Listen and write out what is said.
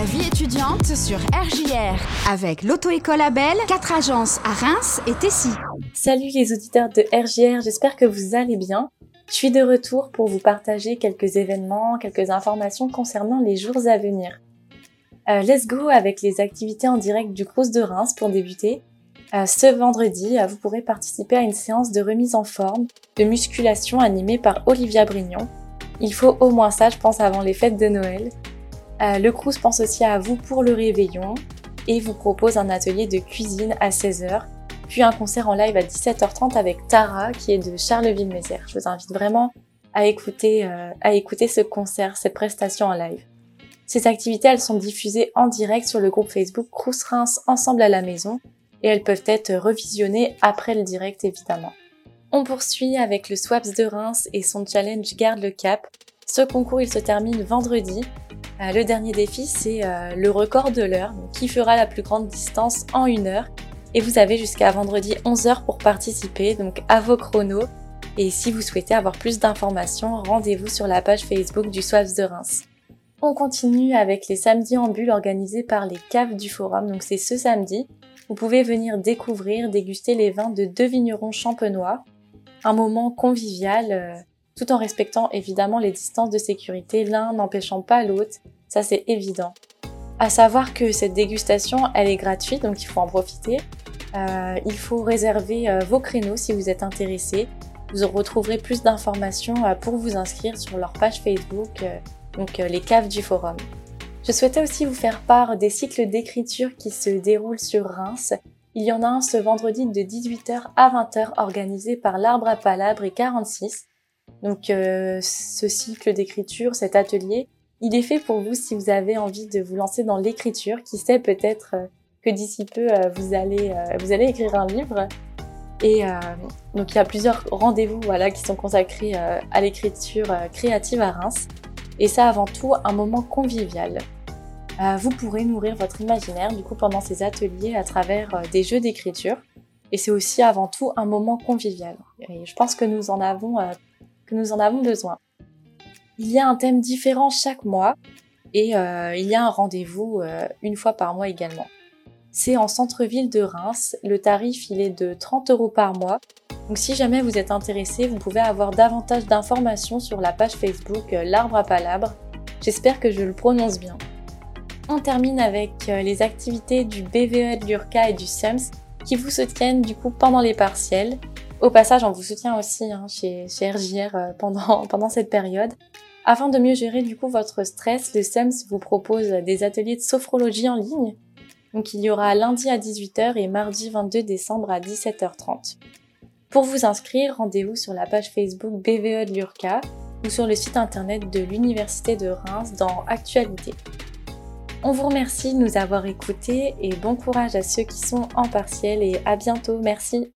La vie étudiante sur RJR avec l'auto-école Abel, 4 agences à Reims et Tessy. Salut les auditeurs de RJR, j'espère que vous allez bien. Je suis de retour pour vous partager quelques événements, quelques informations concernant les jours à venir. Euh, let's go avec les activités en direct du Crous de Reims pour débuter. Euh, ce vendredi, euh, vous pourrez participer à une séance de remise en forme, de musculation animée par Olivia Brignon. Il faut au moins ça, je pense, avant les fêtes de Noël. Euh, le Crous pense aussi à vous pour le réveillon et vous propose un atelier de cuisine à 16h, puis un concert en live à 17h30 avec Tara qui est de Charleville-Mézières. Je vous invite vraiment à écouter, euh, à écouter ce concert, cette prestation en live. Ces activités, elles sont diffusées en direct sur le groupe Facebook Crous Reims Ensemble à la maison et elles peuvent être revisionnées après le direct évidemment. On poursuit avec le Swaps de Reims et son challenge Garde le Cap. Ce concours, il se termine vendredi le dernier défi, c'est euh, le record de l'heure, qui fera la plus grande distance en une heure. Et vous avez jusqu'à vendredi 11h pour participer, donc à vos chronos. Et si vous souhaitez avoir plus d'informations, rendez-vous sur la page Facebook du Soifs de Reims. On continue avec les samedis en bulle organisés par les caves du forum, donc c'est ce samedi. Vous pouvez venir découvrir, déguster les vins de deux vignerons champenois. Un moment convivial, euh, tout en respectant évidemment les distances de sécurité, l'un n'empêchant pas l'autre, ça c'est évident. À savoir que cette dégustation, elle est gratuite, donc il faut en profiter. Euh, il faut réserver euh, vos créneaux si vous êtes intéressé. Vous retrouverez plus d'informations euh, pour vous inscrire sur leur page Facebook, donc les caves du forum. Je souhaitais aussi vous faire part des cycles d'écriture qui se déroulent sur Reims. Il y en a un ce vendredi de 18h à 20h organisé par l'Arbre à Palabre et 46. Donc euh, ce cycle d'écriture, cet atelier, il est fait pour vous si vous avez envie de vous lancer dans l'écriture. Qui sait peut-être euh, que d'ici peu euh, vous allez vous allez écrire un livre. Et donc il y a plusieurs rendez-vous voilà qui sont consacrés à l'écriture créative à Reims. Et ça avant tout un moment convivial. vous pourrez nourrir votre imaginaire du coup pendant ces ateliers à travers des jeux d'écriture. Et c'est aussi avant tout un moment convivial. Et je pense que nous en avons nous en avons besoin. Il y a un thème différent chaque mois et euh, il y a un rendez-vous euh, une fois par mois également. C'est en centre-ville de Reims. Le tarif, il est de 30 euros par mois. Donc si jamais vous êtes intéressé, vous pouvez avoir davantage d'informations sur la page Facebook euh, L'Arbre à Palabre. J'espère que je le prononce bien. On termine avec les activités du BVE de l'URCA et du SEMS qui vous soutiennent du coup pendant les partiels. Au passage, on vous soutient aussi hein, chez, chez RJR pendant, pendant cette période. Afin de mieux gérer du coup votre stress, le SEMS vous propose des ateliers de sophrologie en ligne. Donc il y aura lundi à 18h et mardi 22 décembre à 17h30. Pour vous inscrire, rendez-vous sur la page Facebook BVE de l'URCA ou sur le site internet de l'Université de Reims dans Actualité. On vous remercie de nous avoir écoutés et bon courage à ceux qui sont en partiel et à bientôt. Merci.